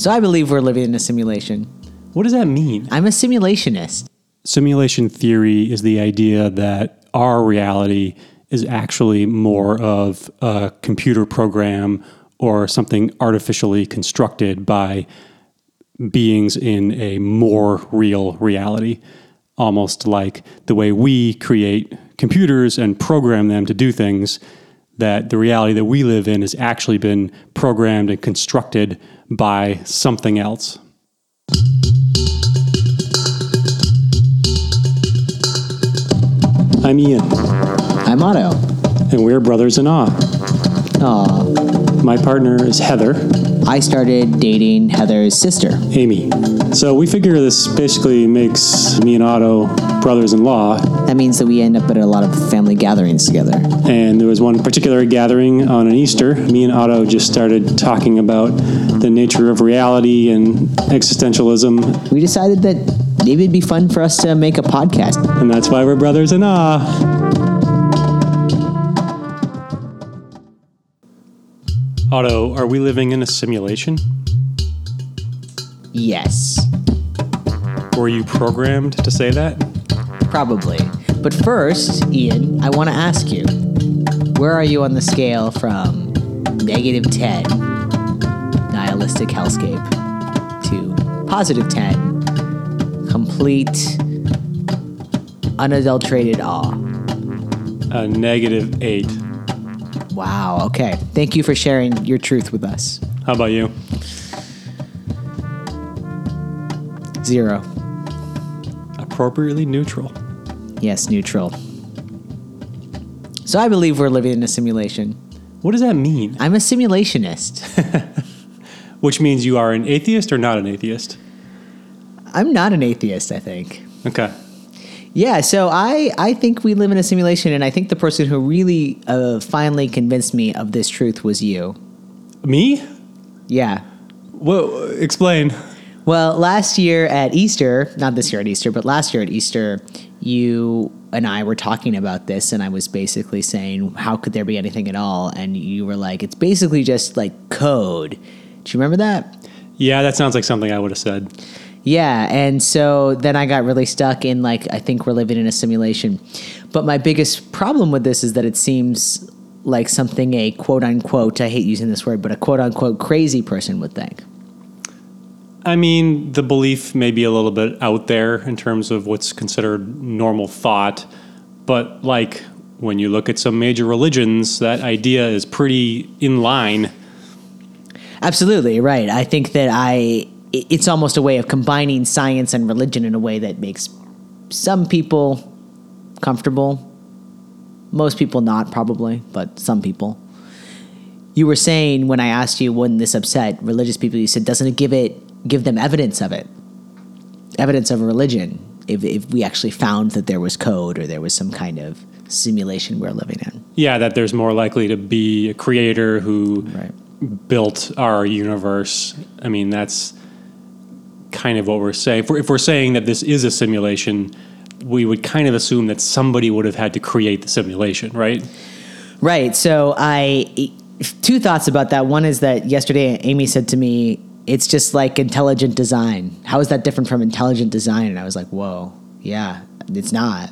So I believe we're living in a simulation. What does that mean? I'm a simulationist. Simulation theory is the idea that our reality is actually more of a computer program or something artificially constructed by beings in a more real reality. Almost like the way we create computers and program them to do things, that the reality that we live in has actually been programmed and constructed by something else. I'm Ian, I'm Otto. and we're brothers in awe. Aw. My partner is Heather, I started dating Heather's sister. Amy. So we figure this basically makes me and Otto brothers in law. That means that we end up at a lot of family gatherings together. And there was one particular gathering on an Easter. Me and Otto just started talking about the nature of reality and existentialism, We decided that maybe it'd be fun for us to make a podcast. and that's why we're brothers in awe. Otto, are we living in a simulation? Yes, Were you programmed to say that? probably. But first, Ian, I want to ask you where are you on the scale from negative 10, nihilistic hellscape, to positive 10, complete, unadulterated awe? A negative eight. Wow, okay. Thank you for sharing your truth with us. How about you? Zero. Appropriately neutral. Yes, neutral. So I believe we're living in a simulation. What does that mean? I'm a simulationist. Which means you are an atheist or not an atheist? I'm not an atheist, I think. Okay. Yeah, so I, I think we live in a simulation, and I think the person who really uh, finally convinced me of this truth was you. Me? Yeah. Well, explain. Well, last year at Easter, not this year at Easter, but last year at Easter, you and I were talking about this, and I was basically saying, How could there be anything at all? And you were like, It's basically just like code. Do you remember that? Yeah, that sounds like something I would have said. Yeah, and so then I got really stuck in like I think we're living in a simulation. But my biggest problem with this is that it seems like something a quote unquote I hate using this word, but a quote unquote crazy person would think. I mean, the belief may be a little bit out there in terms of what's considered normal thought, but like when you look at some major religions, that idea is pretty in line. Absolutely, right. I think that I it's almost a way of combining science and religion in a way that makes some people comfortable. Most people not probably, but some people. You were saying when I asked you wouldn't this upset religious people, you said doesn't it give it give them evidence of it? Evidence of a religion if if we actually found that there was code or there was some kind of simulation we're living in. Yeah, that there's more likely to be a creator who Right. built our universe. I mean, that's kind of what we're saying. If we're, if we're saying that this is a simulation, we would kind of assume that somebody would have had to create the simulation, right? Right. So I two thoughts about that. One is that yesterday Amy said to me, "It's just like intelligent design. How is that different from intelligent design?" And I was like, "Whoa, yeah, it's not."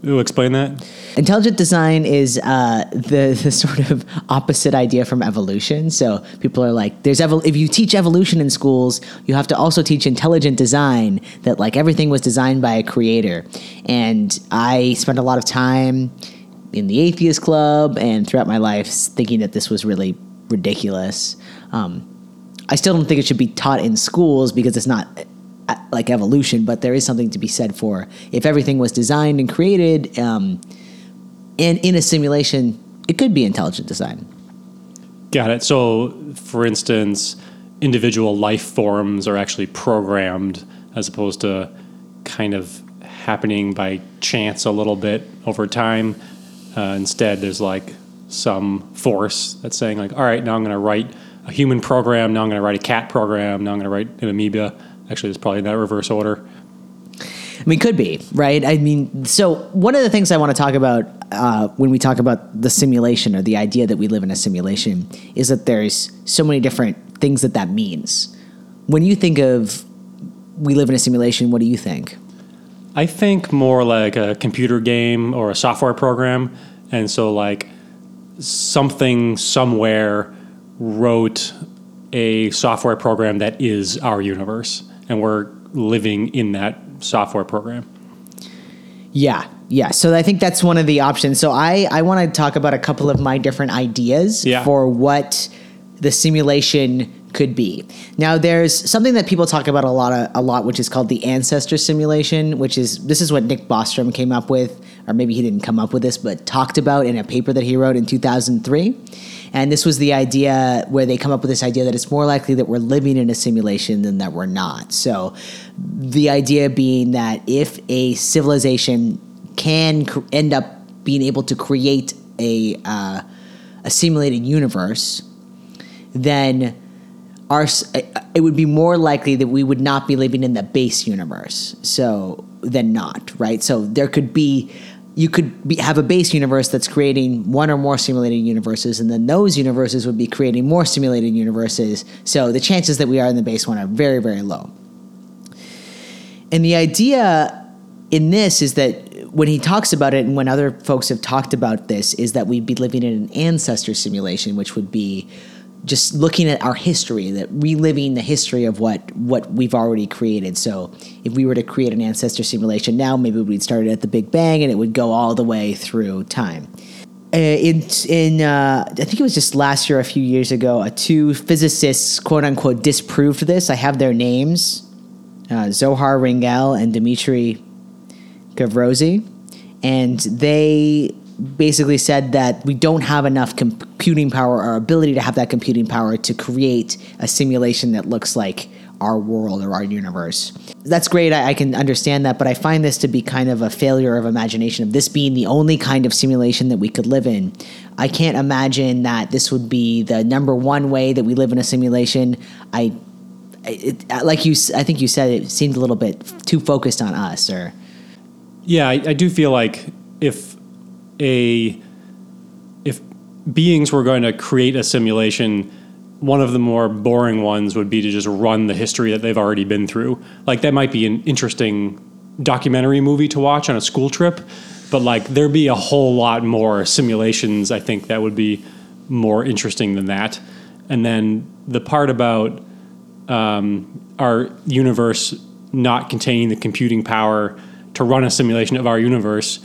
You'll explain that? Intelligent design is uh, the the sort of opposite idea from evolution. So people are like, "There's evol- if you teach evolution in schools, you have to also teach intelligent design. That like everything was designed by a creator." And I spent a lot of time in the atheist club and throughout my life thinking that this was really ridiculous. Um, I still don't think it should be taught in schools because it's not like evolution, but there is something to be said for if everything was designed and created um, and in a simulation, it could be intelligent design. Got it. So, for instance, individual life forms are actually programmed as opposed to kind of happening by chance a little bit over time. Uh, instead, there's like some force that's saying, like, all right, now I'm going to write a human program, now I'm going to write a cat program, now I'm going to write an amoeba. Actually, it's probably in that reverse order. I mean, could be, right? I mean, so one of the things I want to talk about uh, when we talk about the simulation or the idea that we live in a simulation is that there's so many different things that that means. when you think of we live in a simulation, what do you think? I think more like a computer game or a software program. And so, like, something somewhere wrote a software program that is our universe, and we're living in that software program. Yeah, yeah. So I think that's one of the options. So I, I want to talk about a couple of my different ideas Yeah. for what the simulation could be. Now there's something that people talk about a lot of, a lot which is called the ancestor simulation, which is this is what Nick Bostrom came up with or maybe he didn't come up with this but talked about in a paper that he wrote in 2003. And this was the idea where they come up with this idea that it's more likely that we're living in a simulation than that we're not. So the idea being that if a civilization can cr- end up being able to create a uh, a simulated universe, then our it would be more likely that we would not be living in the base universe. So than not, right? So there could be you could be, have a base universe that's creating one or more simulated universes, and then those universes would be creating more simulated universes. So the chances that we are in the base one are very, very low. And the idea in this is that when he talks about it and when other folks have talked about this is that we'd be living in an ancestor simulation which would be just looking at our history that reliving the history of what what we've already created. So if we were to create an ancestor simulation now maybe we'd start it at the big bang and it would go all the way through time. Uh, in in uh, I think it was just last year, a few years ago, uh, two physicists, quote unquote, disproved this. I have their names: uh, Zohar Ringel and Dmitry Gavrozi, and they basically said that we don't have enough computing power our ability to have that computing power to create a simulation that looks like our world or our universe. That's great. I, I can understand that, but I find this to be kind of a failure of imagination of this being the only kind of simulation that we could live in. I can't imagine that this would be the number one way that we live in a simulation. I, it, like you, I think you said it seemed a little bit too focused on us or. Yeah, I, I do feel like if a beings were going to create a simulation, one of the more boring ones would be to just run the history that they've already been through. Like that might be an interesting documentary movie to watch on a school trip, but like there'd be a whole lot more simulations I think that would be more interesting than that. And then the part about um, our universe not containing the computing power to run a simulation of our universe,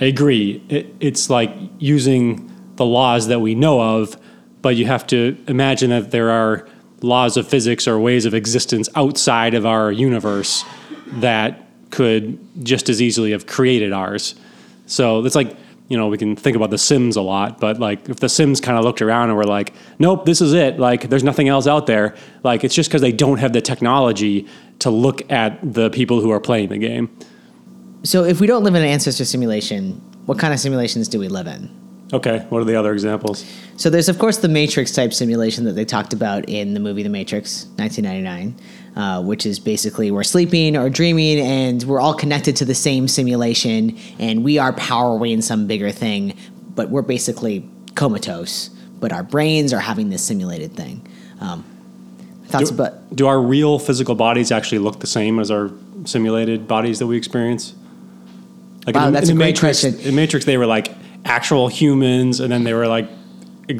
I agree. It, it's like using the laws that we know of, but you have to imagine that there are laws of physics or ways of existence outside of our universe that could just as easily have created ours. So it's like, you know, we can think about The Sims a lot, but like if The Sims kind of looked around and were like, nope, this is it, like there's nothing else out there, like it's just because they don't have the technology to look at the people who are playing the game. So if we don't live in an ancestor simulation, what kind of simulations do we live in? Okay, what are the other examples? So there's of course the Matrix type simulation that they talked about in the movie The Matrix, 1999, uh, which is basically we're sleeping or dreaming and we're all connected to the same simulation and we are powering some bigger thing, but we're basically comatose, but our brains are having this simulated thing. Um, thoughts Do, about do our real physical bodies actually look the same as our simulated bodies that we experience? Like Wow, in, that's in a the great Matrix, question. In Matrix, they were like actual humans, and then they were like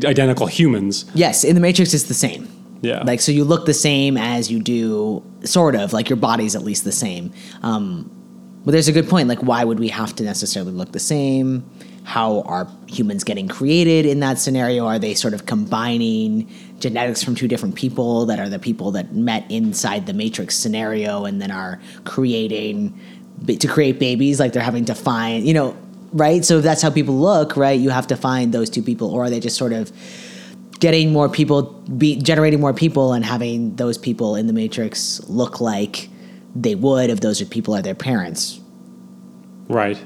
identical humans. yes, in the Matrix it's the same. Yeah. Like so you look the same as you do sort of like your body's at least the same. Um, but there's a good point. Like why would we have to necessarily look the same? How are humans getting created in that scenario? Are they sort of combining genetics from two different people that are the people that met inside the Matrix scenario and then are creating to create babies? Like they're having to find, you know, right? So if that's how people look, right? You have to find those two people, or are they just sort of getting more people, be generating more people, and having those people in the Matrix look like they would if those are people are their parents? Right.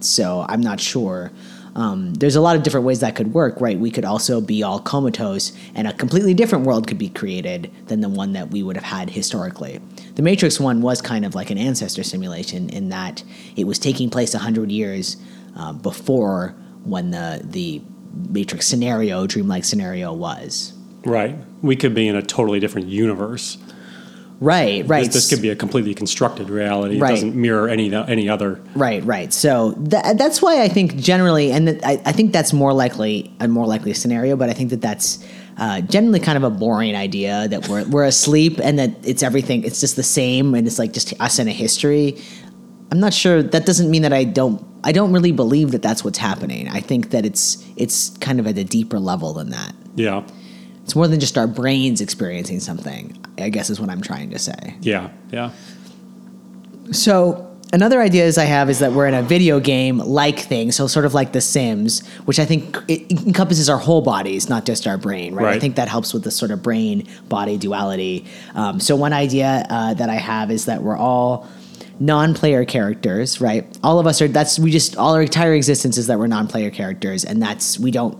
So I'm not sure. Um, there's a lot of different ways that could work, right? We could also be all comatose, and a completely different world could be created than the one that we would have had historically. The Matrix one was kind of like an ancestor simulation in that it was taking place 100 years uh, before when the, the Matrix scenario, dreamlike scenario, was. Right. We could be in a totally different universe. Right, right. This, this could be a completely constructed reality. Right. It doesn't mirror any any other. Right, right. So tha that's why I think generally, and that, I, I think that's more likely a more likely scenario. But I think that that's uh, generally kind of a boring idea that we're we're asleep and that it's everything. It's just the same, and it's like just us in a history. I'm not sure. That doesn't mean that I don't. I don't really believe that that's what's happening. I think that it's it's kind of at a deeper level than that. Yeah, It's more than just our brains experiencing something. I guess is what I'm trying to say. yeah, yeah. So another idea is I have is that we're in a video game like thing, so sort of like The Sims, which I think it encompasses our whole bodies, not just our brain. Right. I think that helps with the sort of brain body duality. Um, so one idea uh, that I have is that we're all non-player characters right all of us are that's we just all our entire existence is that we're non-player characters and that's we don't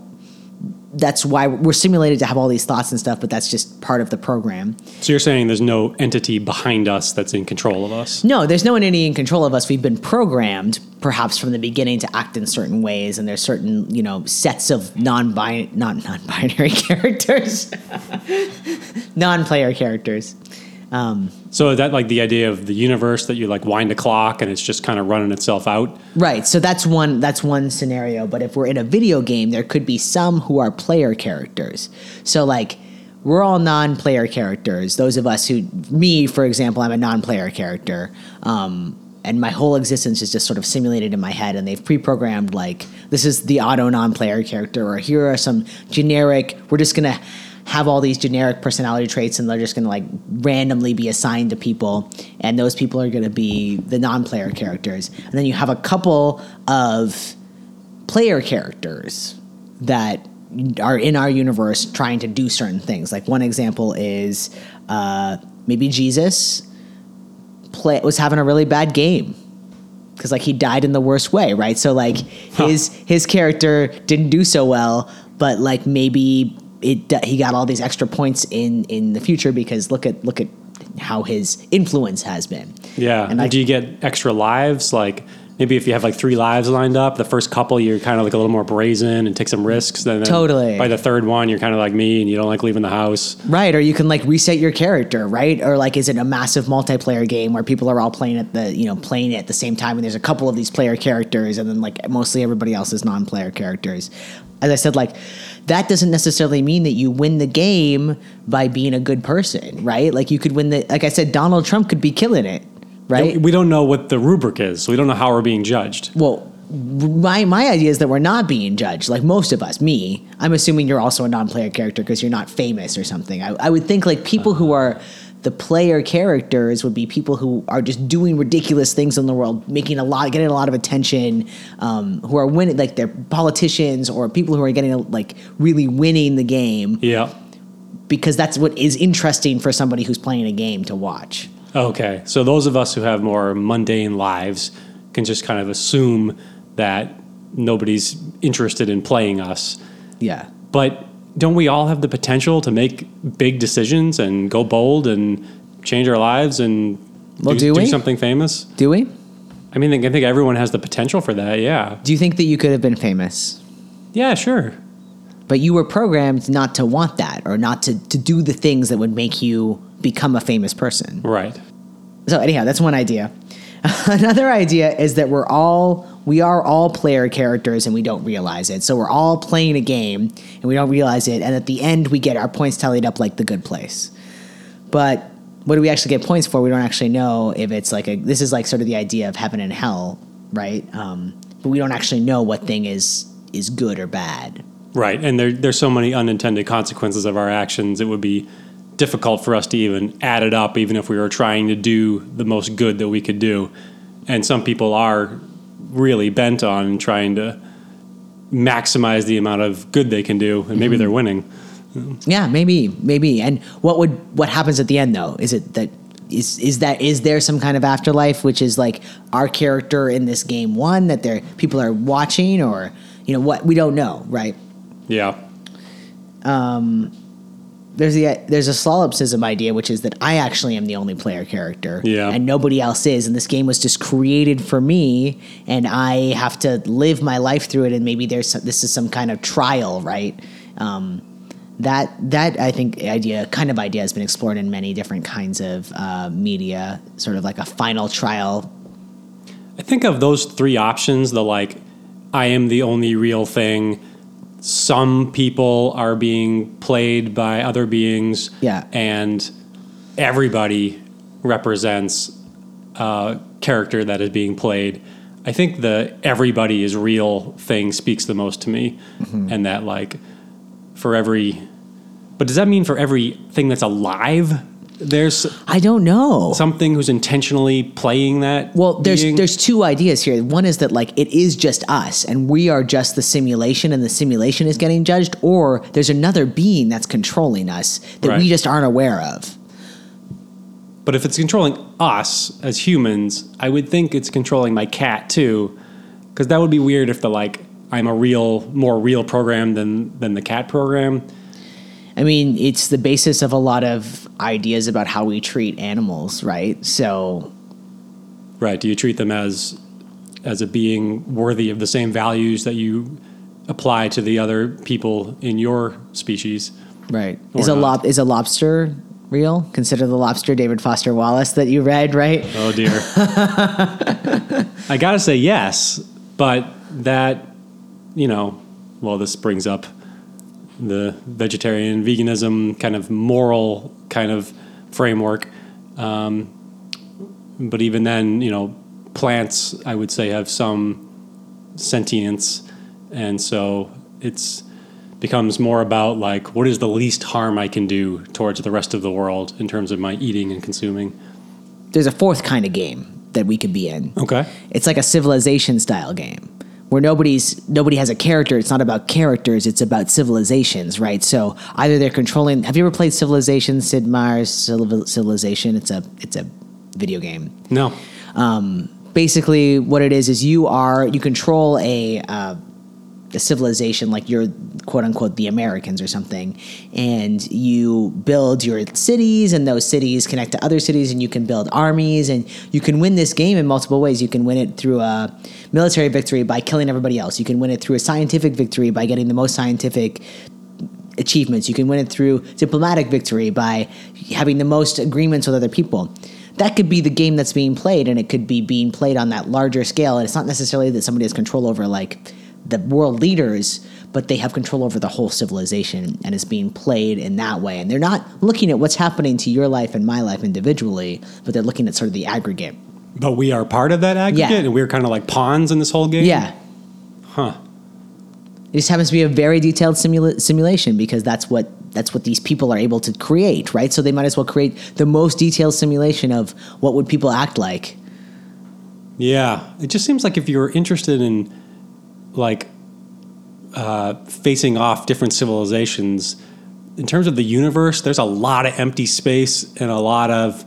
that's why we're simulated to have all these thoughts and stuff but that's just part of the program So you're saying there's no entity behind us that's in control of us? No, there's no entity in control of us. We've been programmed, perhaps from the beginning, to act in certain ways, and there's certain, you know, sets of non-binary, not non-binary characters, non-player characters. Um, So that like the idea of the universe that you like wind a clock and it's just kind of running itself out? right. So that's one. That's one scenario. But if we're in a video game, there could be some who are player characters. So like. We're all non-player characters. Those of us who, me, for example, I'm a non-player character. Um, and my whole existence is just sort of simulated in my head and they've pre-programmed like this is the Otto non-player character or here are some generic we're just going to have all these generic personality traits and they're just going to like randomly be assigned to people and those people are going to be the non-player characters. And then you have a couple of player characters that are in our universe trying to do certain things. Like one example is uh, maybe jesus play was having a really bad game because like he died in the worst way, right? So like his his character didn't do so well, but like maybe it he got all these extra points in in the future because look at look at how his influence has been. Yeah. And I- do you get extra lives? Like maybe if you have like three lives lined up, the first couple you're kind of like a little more brazen and take some risks. Then then Totally. by the third one you're kind of like me and you don't like leaving the house. Right, or you can like reset your character, right? Or like is it a massive multiplayer game where people are all playing at the, you know, playing it at the same time and there's a couple of these player characters and then like mostly everybody else is non-player characters. As I said like that doesn't necessarily mean that you win the game by being a good person, right? Like you could win the like I said Donald Trump could be killing it, right? We don't know what the rubric is, so we don't know how we're being judged. well my my idea is that we're not being judged like most of us me i'm assuming you're also a non-player character because you're not famous or something I, I would think like people who are the player characters would be people who are just doing ridiculous things in the world making a lot getting a lot of attention um, who are winning like they're politicians or people who are getting like really winning the game Yeah. because that's what is interesting for somebody who's playing a game to watch Okay. So those of us who have more mundane lives can just kind of assume that nobody's interested in playing us. yeah But don't we all have the potential to make big decisions and go bold and change our lives and Well, do we? something famous? do we I mean, I think everyone has the potential for that. Yeah. do you think that you could have been famous Yeah, sure. but you were programmed not to want that or not to, to do the things that would make you become a famous person. Right. So anyhow, that's one idea. Another idea is that we're all we are all player characters and we don't realize it. So we're all playing a game and we don't realize it and at the end we get our points tallied up like the good place. But what do we actually get points for? We don't actually know if it's like a this is like sort of the idea of heaven and hell, right? Um, but we don't actually know what thing is is good or bad. Right. And there, there's so many unintended consequences of our actions. It would be difficult for us to even add it up, even if we were trying to do the most good that we could do. And some people are really bent on trying to maximize the amount of good they can do, and maybe mm-hmm. they're winning. Yeah, maybe, maybe. And what would what happens at the end though? Is it that is is that is there some kind of afterlife which is like our character in this game one that there people are watching or you know what we don't know, right? Yeah. Um, There's the there's a solipsism idea which is that I actually am the only player character Yeah. and nobody else is and this game was just created for me and I have to live my life through it and maybe there's some, this is some kind of trial, right? Um, that that I think idea kind of idea has been explored in many different kinds of uh, media, sort of like a final trial. I think of those three options the like, I am the only real thing. Some people are being played by other beings. Yeah. And everybody represents a character that is being played. I think the everybody is real thing speaks the most to me. Mm-hmm. And that, like, for every. But does that mean for everything that's alive, there's I don't know. something who's intentionally playing that? Well, there's being? there's two ideas here. One is that like it is just us, and we are just the simulation, and the simulation is getting judged, or there's another being that's controlling us that we just aren't aware of. But if it's controlling us as humans, I would think it's controlling my cat too, because that would be weird if the like I'm a real, more real program than than the cat program. I mean, it's the basis of a lot of ideas about how we treat animals, right? So Right? Do you treat them as as a being worthy of the same values that you apply to the other people in your species? Right. Is a lob is a lobster real? Consider the lobster, David Foster Wallace, that you read, right? Oh dear. I gotta say yes, but that you know, well, this brings up the vegetarian veganism kind of moral kind of framework. Um, but even then, you know, plants I would say have some sentience, and so it's becomes more about like what is the least harm I can do towards the rest of the world in terms of my eating and consuming. There's a fourth kind of game that we could be in. Okay. It's like a civilization style game where nobody's nobody has a character. It's not about characters. It's about civilizations, right? So either they're controlling. Have you ever played Civilization? Sid Meier's Civilization. It's a it's a video game. No. Um, basically, what it is is you are you control a. Uh, a civilization like you're quote unquote the Americans or something, and you build your cities, and those cities connect to other cities, and you can build armies, and you can win this game in multiple ways. You can win it through a military victory by killing everybody else. You can win it through a scientific victory by getting the most scientific achievements. You can win it through diplomatic victory by having the most agreements with other people. That could be the game that's being played, and it could be being played on that larger scale. And it's not necessarily that somebody has control over like the world leaders, but they have control over the whole civilization, and it's being played in that way. And they're not looking at what's happening to your life and my life individually, but they're looking at sort of the aggregate. But we are part of that aggregate, Yeah. and we're kind of like pawns in this whole game. Yeah, Huh. It just happens to be a very detailed simula- simulation because that's what that's what these people are able to create, right? So they might as well create the most detailed simulation of what would people act like. Yeah. It just seems like if you're interested in like uh, facing off different civilizations, in terms of the universe, there's a lot of empty space and a lot of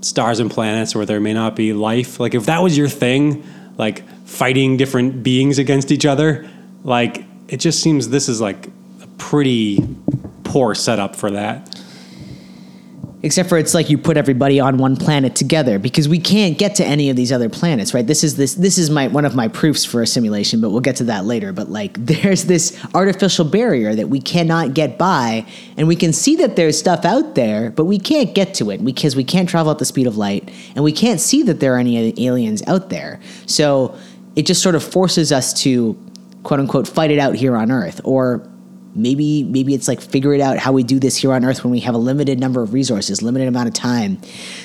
stars and planets where there may not be life. Like if that was your thing, like fighting different beings against each other, like it just seems this is like a pretty poor setup for that. Except for it's like you put everybody on one planet together because we can't get to any of these other planets, right? This is this this is my one of my proofs for a simulation, but we'll get to that later. But like there's this artificial barrier that we cannot get by, and we can see that there's stuff out there, but we can't get to it because we can't travel at the speed of light, and we can't see that there are any aliens out there. So it just sort of forces us to quote unquote fight it out here on Earth, or maybe maybe it's like figure it out how we do this here on earth when we have a limited number of resources limited amount of time.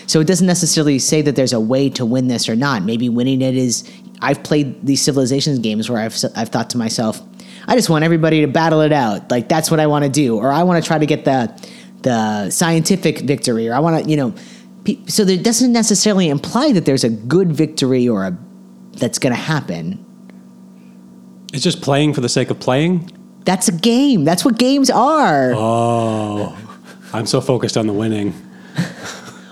So it doesn't necessarily say that there's a way to win this or not. Maybe winning it is i've played these civilizations games where i've i've thought to myself i just want everybody to battle it out. Like that's what i want to do. Or i want to try to get the the scientific victory. Or i want to you know so it doesn't necessarily imply that there's a good victory or a that's going to happen. It's just playing for the sake of playing. That's a game that's what games are Oh, I'm so focused on the winning.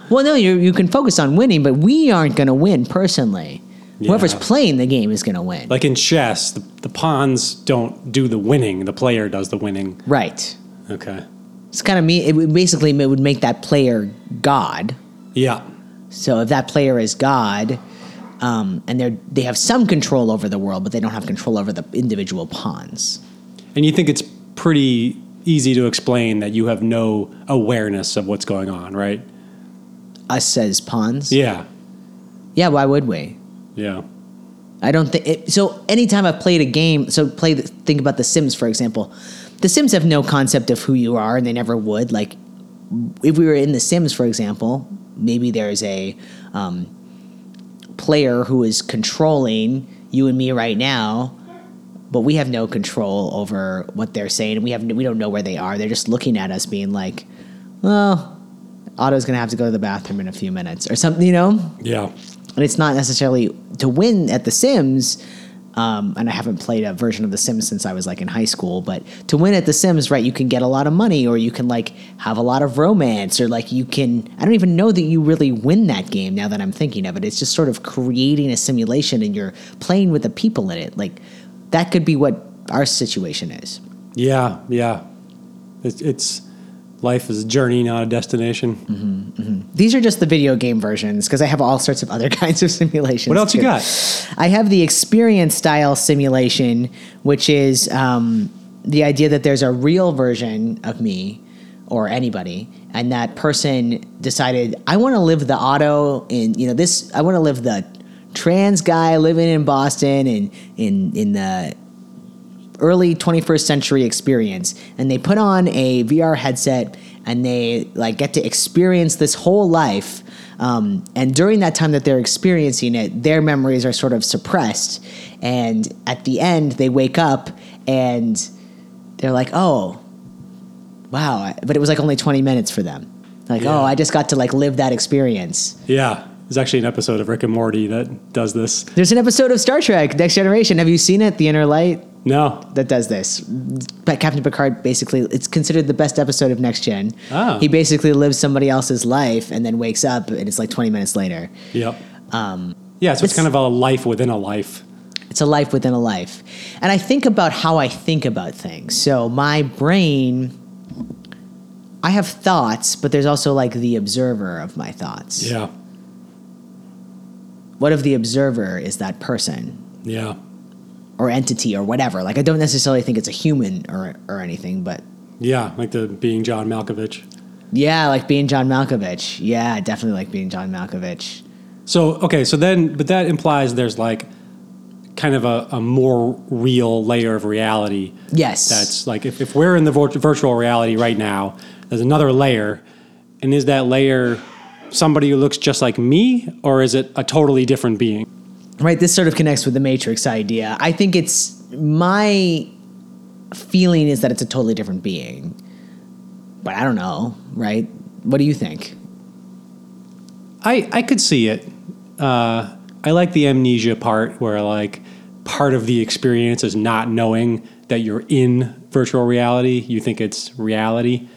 Well, no, you you can focus on winning, but we aren't going to win personally. Whoever's playing the game is going to win. Like in chess, the, the pawns don't do the winning; the player does the winning. right. Okay. It's kind of me. It would basically it would make that player God. Yeah. So if that player is God, um, and they they have some control over the world, but they don't have control over the individual pawns. And you think it's pretty easy to explain that you have no awareness of what's going on, right? Us says pawns. Yeah. Yeah. Why would we? Yeah. I don't think so. Anytime I've played a game, so play. The, think about The Sims, for example. The Sims have no concept of who you are, and they never would. Like, if we were in The Sims, for example, maybe there's a um, player who is controlling you and me right now, but we have no control over what they're saying. We have we don't know where they are. They're just looking at us, being like, "Well, Otto's gonna have to go to the bathroom in a few minutes," or something, you know. Yeah. And it's not necessarily to win at The Sims. Um, and I haven't played a version of The Sims since I was like in high school. But to win at The Sims, right, you can get a lot of money, or you can like have a lot of romance, or like you can. I don't even know that you really win that game now that I'm thinking of it. It's just sort of creating a simulation, and you're playing with the people in it. Like that could be what our situation is. Yeah. Yeah. It's, it's life is a journey, not a destination. These are just the video game versions because I have all sorts of other kinds of simulations. What else you got? I have the experience style simulation, which is um, the idea that there's a real version of me or anybody, and that person decided, I want to live the Otto in, you know, this, I want to live the trans guy living in Boston and in, in the early 21st century experience. And they put on a VR headset and they like get to experience this whole life um, and during that time that they're experiencing it their memories are sort of suppressed. And at the end they wake up and they're like oh wow. But it was like only 20 minutes for them. Like Yeah. oh i just got to like live that experience. Yeah. There's actually an episode of Rick and Morty that does this. there's an episode of star trek next generation have you seen it the inner light No. that does this. But Captain Picard basically, it's considered the best episode of Next Gen. Oh. He basically lives somebody else's life and then wakes up and it's like 20 minutes later. Yep. Um, Yeah. So it's It's- kind of a life within a life. it's a life within a life. And I think about how I think about things. So my brain, I have thoughts, but there's also like the observer of my thoughts. Yeah. What if the observer is that person? Yeah. Or entity or whatever. Like I don't necessarily think it's a human or or anything, but Yeah. Like the being John Malkovich. yeah, like being John Malkovich. Yeah, definitely like being John Malkovich. So okay, so then, but that implies there's like kind of a, a more real layer of reality. Yes. That's like if, if we're in the virtual reality right now, there's another layer, and is that layer somebody who looks just like me, or is it a totally different being? right. This sort of connects with the Matrix idea. I think it's my feeling is that it's a totally different being, but I don't know. Right? What do you think? I I could see it. Uh, I like the amnesia part where like part of the experience is not knowing that you're in virtual reality. You think it's reality.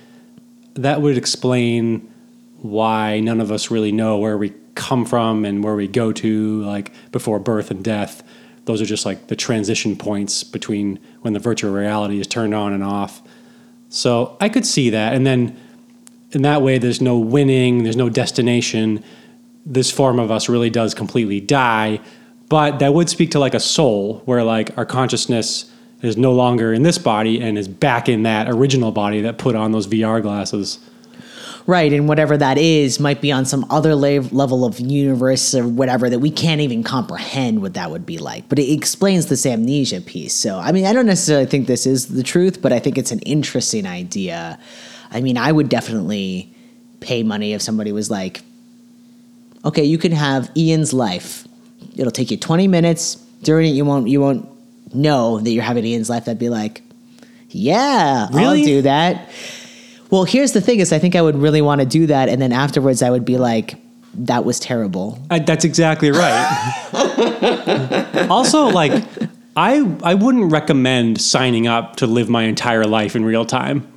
That would explain why none of us really know where we come from and where we go to like before birth and death. Those are just like the transition points between when the virtual reality is turned on and off. So I could see that. And then in that way, there's no winning, there's no destination. This form of us really does completely die. But that would speak to like a soul where like our consciousness is no longer in this body and is back in that original body that put on those VR glasses. Right, and whatever that is might be on some other la- level of universe or whatever that we can't even comprehend what that would be like. But it explains this amnesia piece. So, I mean, I don't necessarily think this is the truth, but I think it's an interesting idea. I mean, I would definitely pay money if somebody was like, "Okay, you can have Ian's life. It'll take you 20 minutes. During it, you won't you won't know that you're having Ian's life." I'd be like, "Yeah, Really? I'll do that." Well, here's the thing: is I think I would really want to do that, and then afterwards I would be like, "That was terrible." I, that's exactly right. also, like, I I wouldn't recommend signing up to live my entire life in real time.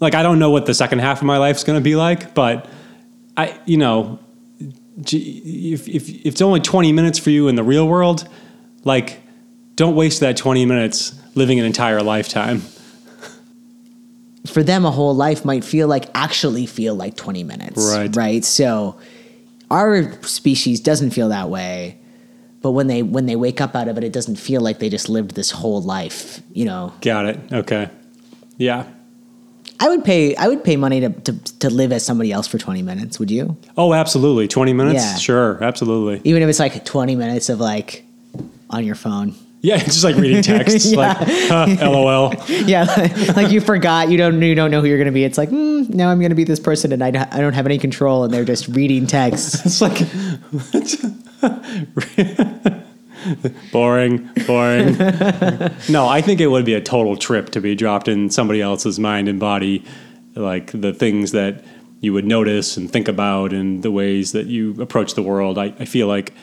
Like, I don't know what the second half of my life is going to be like, but I, you know, if, if if it's only twenty minutes for you in the real world, like, don't waste that twenty minutes living an entire lifetime. For them, a whole life might feel like actually feel like 20 minutes. Right. Right. So our species doesn't feel that way, but when they when they wake up out of it, it doesn't feel like they just lived this whole life. You know. Got it. Okay. Yeah. I would pay. I would pay money to, to to live as somebody else for twenty minutes. Would you? Oh, absolutely. 20 minutes? Yeah. Sure, absolutely. Even if it's like twenty minutes of like on your phone. Yeah, it's just like reading text. Like, huh, LOL. Yeah, like you forgot. You don't. You don't know who you're going to be. It's like mm, now I'm going to be this person, and I don't, I don't have any control, and they're just reading text. It's like boring, boring. no, I think it would be a total trip to be dropped in somebody else's mind and body, like the things that you would notice and think about, and the ways that you approach the world. I, I feel like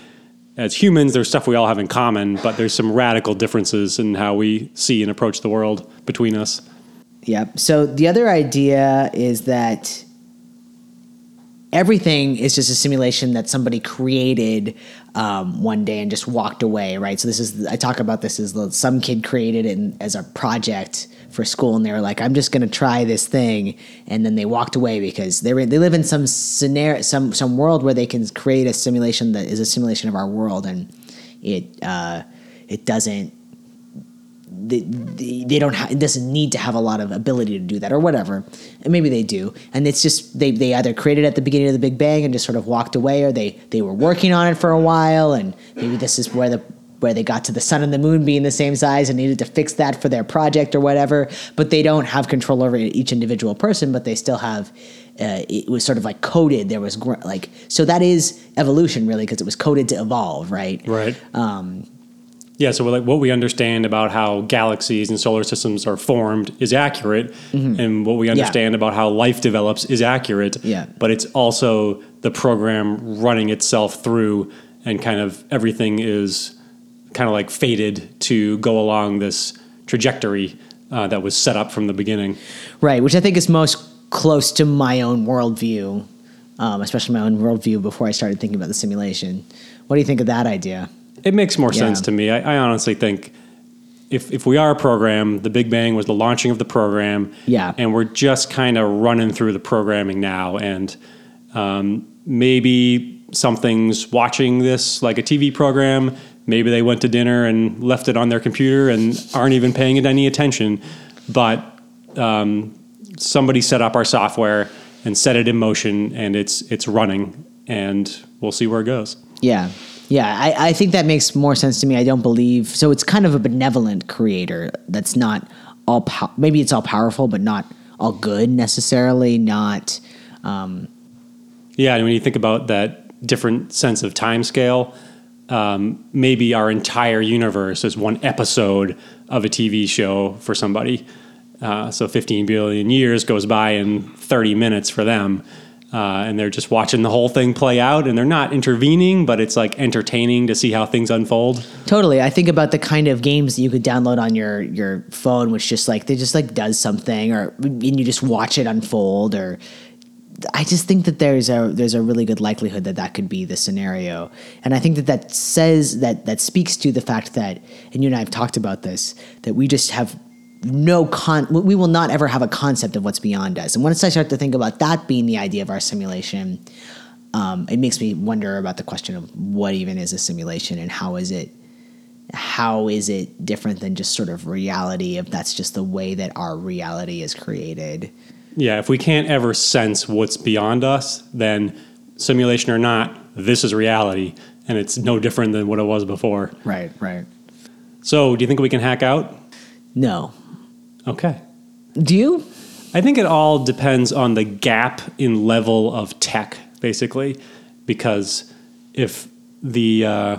as humans, there's stuff we all have in common, but there's some radical differences in how we see and approach the world between us. Yep. So the other idea is that everything is just a simulation that somebody created um, one day and just walked away, right? So this is I talk about this as some kid created it as a project for school, and they were like, "I'm just going to try this thing," and then they walked away because they were, they live in some scenario, some some world where they can create a simulation that is a simulation of our world, and it uh, it doesn't they, they don't have it doesn't need to have a lot of ability to do that or whatever. And maybe they do. And it's just they, they either created at the beginning of the big bang and just sort of walked away or they they were working on it for a while and maybe this is where the where they got to the sun and the moon being the same size and needed to fix that for their project or whatever but they don't have control over each individual person but they still have uh, it was sort of like coded there was gr- like so that is evolution really because it was coded to evolve right Right. um, Yeah, so like what we understand about how galaxies and solar systems are formed is accurate, and what we understand about how life develops is accurate. Yeah. But it's also the program running itself through, and kind of everything is kind of like fated to go along this trajectory uh, that was set up from the beginning. Right, which I think is most close to my own worldview, um, especially my own worldview before I started thinking about the simulation. What do you think of that idea? It makes more Yeah. sense to me. I, I honestly think if if we are a program, the Big Bang was the launching of the program. Yeah. And we're just kind of running through the programming now, and um, maybe something's watching this like a TV program. Maybe they went to dinner and left it on their computer and aren't even paying it any attention. But um, somebody set up our software and set it in motion, and it's it's running, and we'll see where it goes. Yeah, yeah, I, I think that makes more sense to me. I don't believe so. It's kind of a benevolent creator that's not all pow- maybe it's all powerful, but not all good necessarily. Not um, Yeah, and when you think about that different sense of time scale, um, maybe our entire universe is one episode of a TV show for somebody. Uh, so 15 billion years goes by in 30 minutes for them. Uh, and they're just watching the whole thing play out and they're not intervening, but it's like entertaining to see how things unfold. Totally. I think about the kind of games that you could download on your your phone, which just like they just like does something, or and you just watch it unfold. Or I just think that there's a there's a really good likelihood that that could be the scenario, and I think that that says that that speaks to the fact that, and you and I have talked about this, that we just have no con we will not ever have a concept of what's beyond us. And once i start to think about that being the idea of our simulation um, it makes me wonder about the question of what even is a simulation and how is it how is it different than just sort of reality if that's just the way that our reality is created Yeah, if we can't ever sense what's beyond us, then simulation or not, this is reality. And it's no different than what it was before. right right So, do you think we can hack out? no Okay. do you I think it all depends on the gap in level of tech, basically, because if the uh,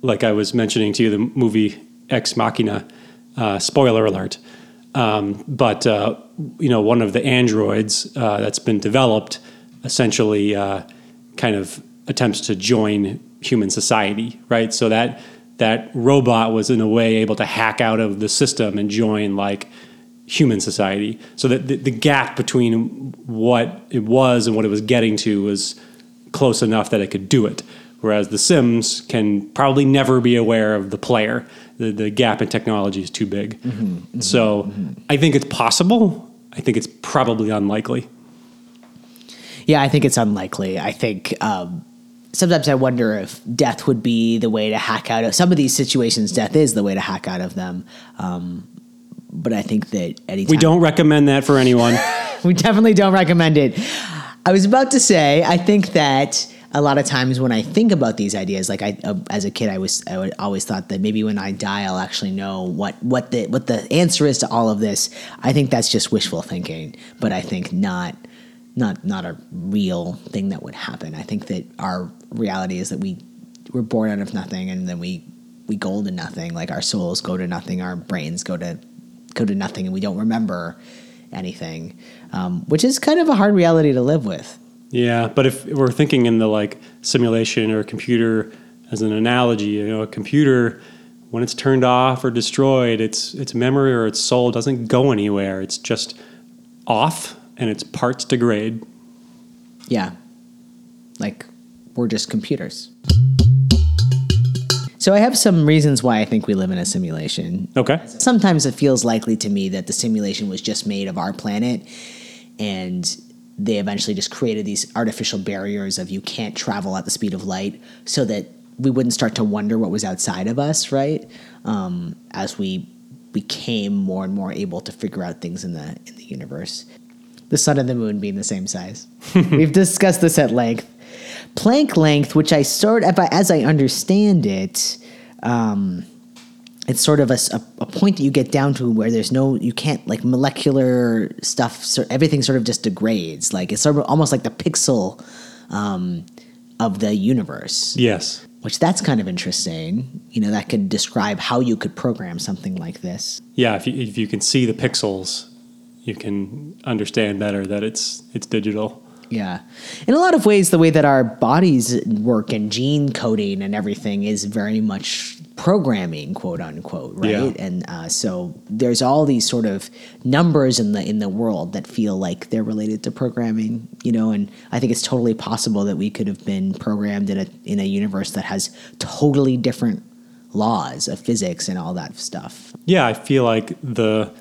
like I was mentioning to you, the movie Ex Machina, uh, spoiler alert, um, but uh, you know one of the androids uh, that's been developed essentially uh, kind of attempts to join human society, right? So that that robot was in a way able to hack out of the system and join like human society. So that the, the gap between what it was and what it was getting to was close enough that it could do it. Whereas the Sims can probably never be aware of the player. The, the gap in technology is too big. so I think it's possible. I think it's probably unlikely. Yeah, I think it's unlikely. I think um, sometimes I wonder if death would be the way to hack out of some of these situations. Death is the way to hack out of them. Um, but I think that anytime We don't recommend that for anyone. we definitely don't recommend it. I was about to say, I think that a lot of times when I think about these ideas, like I, uh, as a kid, I was, I would always thought that maybe when I die, I'll actually know what, what the, what the answer is to all of this. I think that's just wishful thinking, but I think not, not, not a real thing that would happen. I think that our reality is that we, we're born out of nothing and then we, we go to nothing. Like our souls go to nothing, our brains go to, go to nothing, and we don't remember anything, um, which is kind of a hard reality to live with. Yeah, but if we're thinking in the like simulation or computer as an analogy, you know, a computer when it's turned off or destroyed, its its memory or its soul doesn't go anywhere. It's just off and its parts degrade. Yeah. Like we're just computers. So I have some reasons why I think we live in a simulation. Okay. Sometimes it feels likely to me that the simulation was just made of our planet and they eventually just created these artificial barriers of you can't travel at the speed of light so that we wouldn't start to wonder what was outside of us, right? Um, as we became more and more able to figure out things in the in the universe. The sun and the moon being the same size. We've discussed this at length. Planck length, which I sort of, as I understand it, um, it's sort of a, a, a, point that you get down to where there's no, you can't like molecular stuff. So everything sort of just degrades. Like it's sort of almost like the pixel um, of the universe. Yes. Which that's kind of interesting. You know, that could describe how you could program something like this. Yeah, if you, if you can see the pixels, you can understand better that it's it's digital. Yeah. In a lot of ways, the way that our bodies work and gene coding and everything is very much programming, quote unquote, right? Yeah. And uh, so there's all these sort of numbers in the in the world that feel like they're related to programming, you know. And I think it's totally possible that we could have been programmed in a in a universe that has totally different laws of physics and all that stuff. Yeah, I feel like the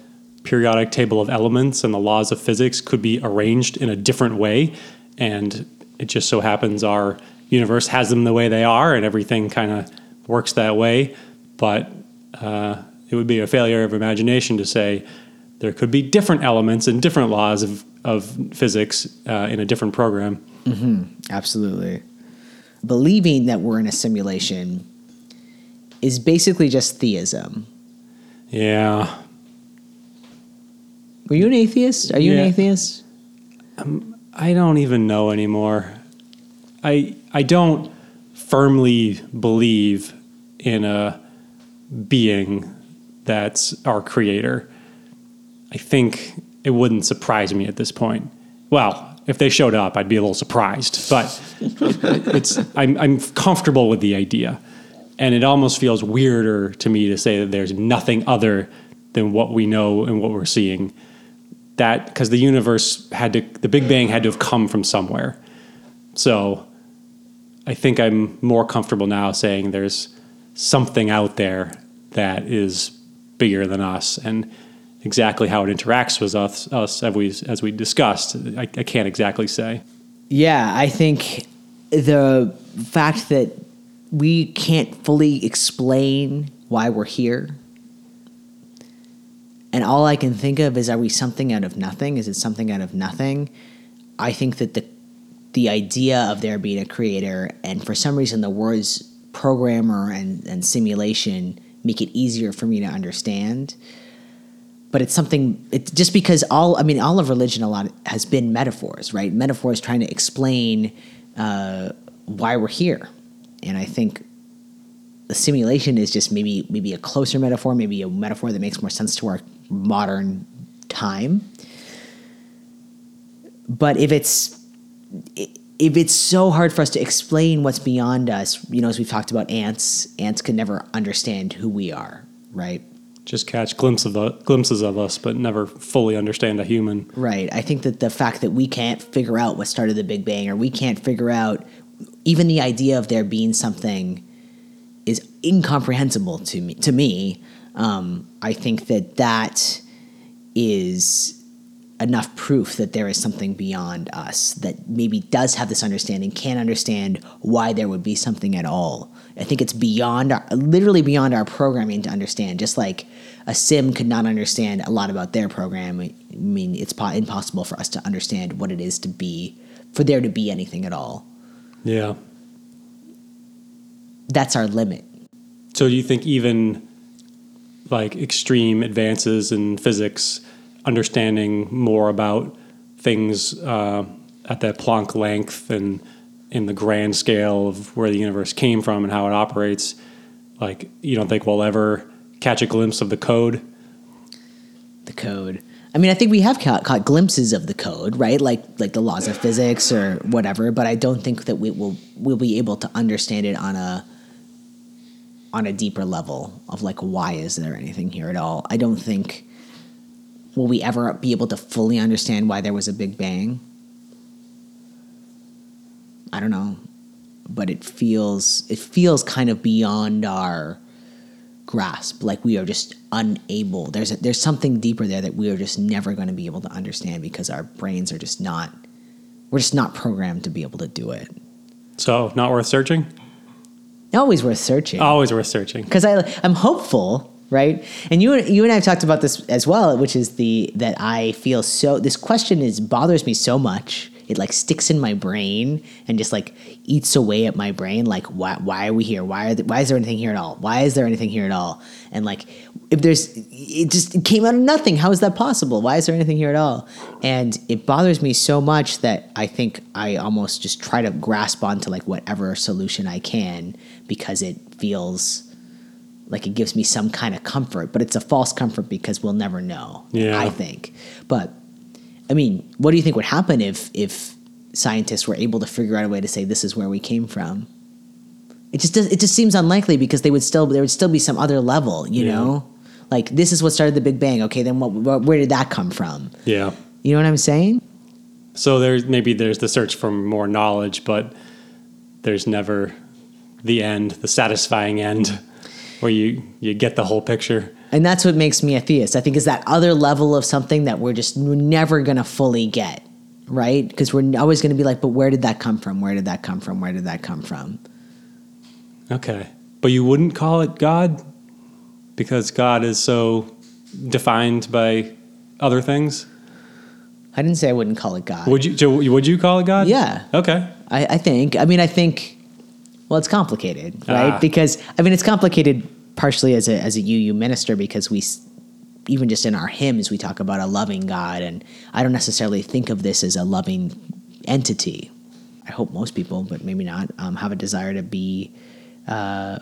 periodic table of elements and the laws of physics could be arranged in a different way. And it just so happens our universe has them the way they are, and everything kind of works that way. But uh, it would be a failure of imagination to say there could be different elements and different laws of, of physics uh, in a different program. Mm-hmm. Absolutely. Believing that we're in a simulation is basically just theism. Yeah. Were you an atheist? Are you Yeah. an atheist? I don't even know anymore. I I don't firmly believe in a being that's our creator. I think it wouldn't surprise me at this point. Well, if they showed up, I'd be a little surprised, but it, it's I'm I'm comfortable with the idea. And it almost feels weirder to me to say that there's nothing other than what we know and what we're seeing that because the universe had to the big bang had to have come from somewhere so i think i'm more comfortable now saying there's something out there that is bigger than us and exactly how it interacts with us, us as, we, as we discussed I, I can't exactly say Yeah, I think the fact that we can't fully explain why we're here. And all I can think of is are we something out of nothing? Is it something out of nothing? I think that the the idea of there being a creator and for some reason the words programmer and, and simulation make it easier for me to understand. But it's something it's just because all i mean all of religion a lot has been metaphors right? Metaphors trying to explain uh, why we're here. And i think the simulation is just maybe maybe a closer metaphor maybe a metaphor that makes more sense to our modern time. But if it's if it's so hard for us to explain what's beyond us you know as we've talked about ants ants can never understand who we are right just catch glimpse of the, glimpses of us but never fully understand a human Right. I think that the fact that we can't figure out what started the Big Bang or we can't figure out even the idea of there being something is incomprehensible to me. To me, um, I think that that is enough proof that there is something beyond us that maybe does have this understanding, can't understand why there would be something at all. I think it's beyond our, literally beyond our programming to understand. Just like a sim could not understand a lot about their program. I mean, it's po- impossible for us to understand what it is to be, for there to be anything at all. Yeah. That's our limit. So do you think even like extreme advances in physics, understanding more about things uh, at that Planck length and in the grand scale of where the universe came from and how it operates, like you don't think we'll ever catch a glimpse of the code? The code. I mean, I think we have caught, caught glimpses of the code, right? Like like the laws of physics or whatever. But I don't think that we will we'll be able to understand it on a on a deeper level of like why is there anything here at all. I don't think will we ever be able to fully understand why there was a big bang. I don't know, but it feels it feels kind of beyond our grasp. Like we are just unable. There's a, there's something deeper there that we are just never going to be able to understand because our brains are just not. We're just not programmed to be able to do it. So not worth searching. Always worth searching. Always worth searching. because I I'm hopeful, right? And you you and I have talked about this as well, which is the that I feel so this question is bothers me so much. It like sticks in my brain and just like eats away at my brain. Like why why are we here? Why are the, why is there anything here at all? Why is there anything here at all? And like if there's it just it came out of nothing. How is that possible? Why is there anything here at all? And it bothers me so much that I think I almost just try to grasp onto like whatever solution I can because it feels like it gives me some kind of comfort, but it's a false comfort because we'll never know. Yeah. I think. But I mean, what do you think would happen if if scientists were able to figure out a way to say this is where we came from? It just does, it just seems unlikely because they would still there would still be some other level, you Yeah. know? Like this is what started the Big Bang. Okay, then what, what where did that come from? Yeah. You know what I'm saying? So there's maybe there's the search for more knowledge, but there's never the end, the satisfying end, where you you get the whole picture. And that's what makes me a theist. I think is that other level of something that we're just never gonna fully get, right? Because we're always gonna be like, but where did that come from? Where did that come from? Where did that come from? Okay, but you wouldn't call it God because God is so defined by other things. I didn't say I wouldn't call it God. Would you? Would you call it God? Yeah. Okay. I, I think. I mean, I think. Well, it's complicated, right? Ah. Because I mean, it's complicated partially as a as a UU minister because we, even just in our hymns, we talk about a loving God, and I don't necessarily think of this as a loving entity. I hope most people, but maybe not, um, have a desire to be, uh,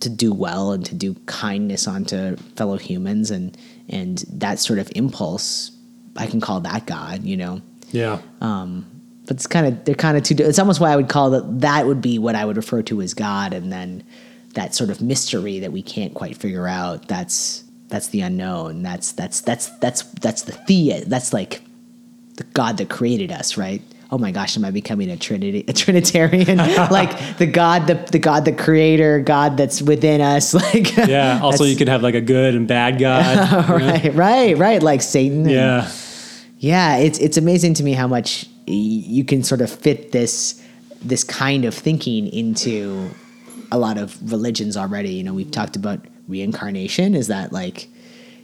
to do well and to do kindness onto fellow humans, and and that sort of impulse, I can call that God, you know Yeah. But it's kind of they're kind of two. It's almost why I would call that that would be what I would refer to as God, and then that sort of mystery that we can't quite figure out. That's that's the unknown. That's that's that's that's that's the the that's like the God that created us, right? Oh my gosh, am I becoming a trinity a Trinitarian? like the God, the the God, the Creator, God that's within us. Like Yeah. Also, you can have like a good and bad God. you know? right, right, right. Like Satan. and- Yeah. it's it's amazing to me how much you can sort of fit this this kind of thinking into a lot of religions already. You know, we've talked about reincarnation. Is that like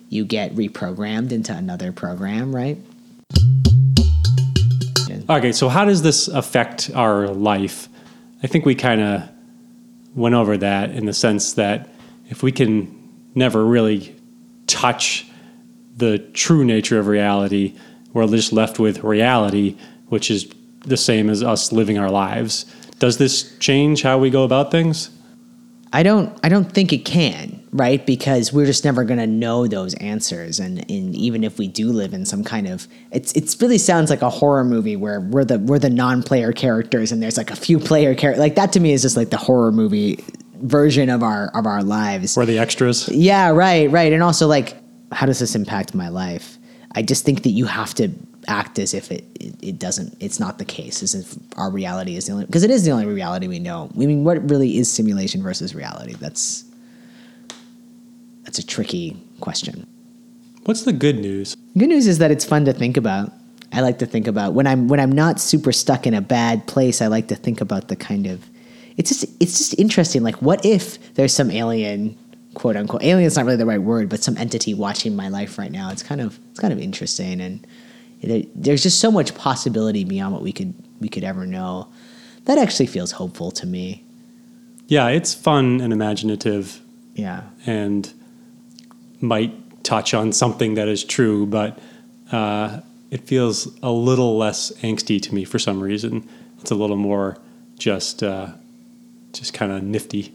you get reprogrammed into another program, right? Okay, so how does this affect our life? I think we kind of went over that in the sense that if we can never really touch the true nature of reality, we're just left with reality, which is the same as us living our lives. Does this change how we go about things? I don't I don't think it can, right? Because we're just never gonna know those answers. And, and even if we do live in some kind of it's it's really sounds like a horror movie where we're the we're the non-player characters and there's like a few player characters. Like that to me is just like the horror movie version of our of our lives. We're the extras. Yeah, right, right. And also like how does this impact my life? I just think that you have to act as if it, it, it doesn't it's not the case as if our reality is the only because it is the only reality we know i mean what really is simulation versus reality that's that's a tricky question What's the good news? Good news is that it's fun to think about. I like to think about when I'm when I'm not super stuck in a bad place. I like to think about the kind of it's just it's just interesting. Like, what if there's some alien, quote unquote, alien's not really the right word, but some entity watching my life right now? It's kind of it's kind of interesting, and it, there's just so much possibility beyond what we could we could ever know. That actually feels hopeful to me. Yeah, it's fun and imaginative Yeah, and might touch on something that is true, but uh, it feels a little less angsty to me for some reason. It's a little more just uh, just kind of nifty.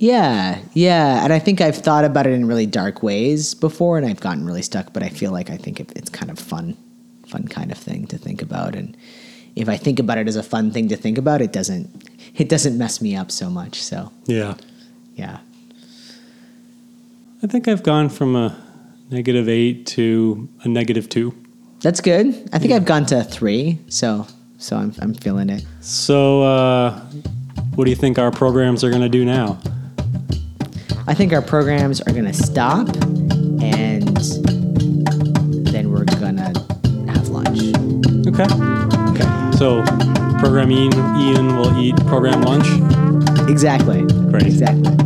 Yeah, yeah, and I think I've thought about it in really dark ways before, and I've gotten really stuck. But I feel like I think it's kind of fun, fun kind of thing to think about. And if I think about it as a fun thing to think about, it doesn't it doesn't mess me up so much. So Yeah. yeah, I think I've gone from a negative eight to a negative two. that's good. I think I've gone to three, so so I'm I'm feeling it. So, uh, what do you think our programs are going to do now? I think our programs are gonna stop, and then we're gonna have lunch. Okay. Okay. So, program Ian, Ian will eat program lunch. Exactly. Great. Exactly.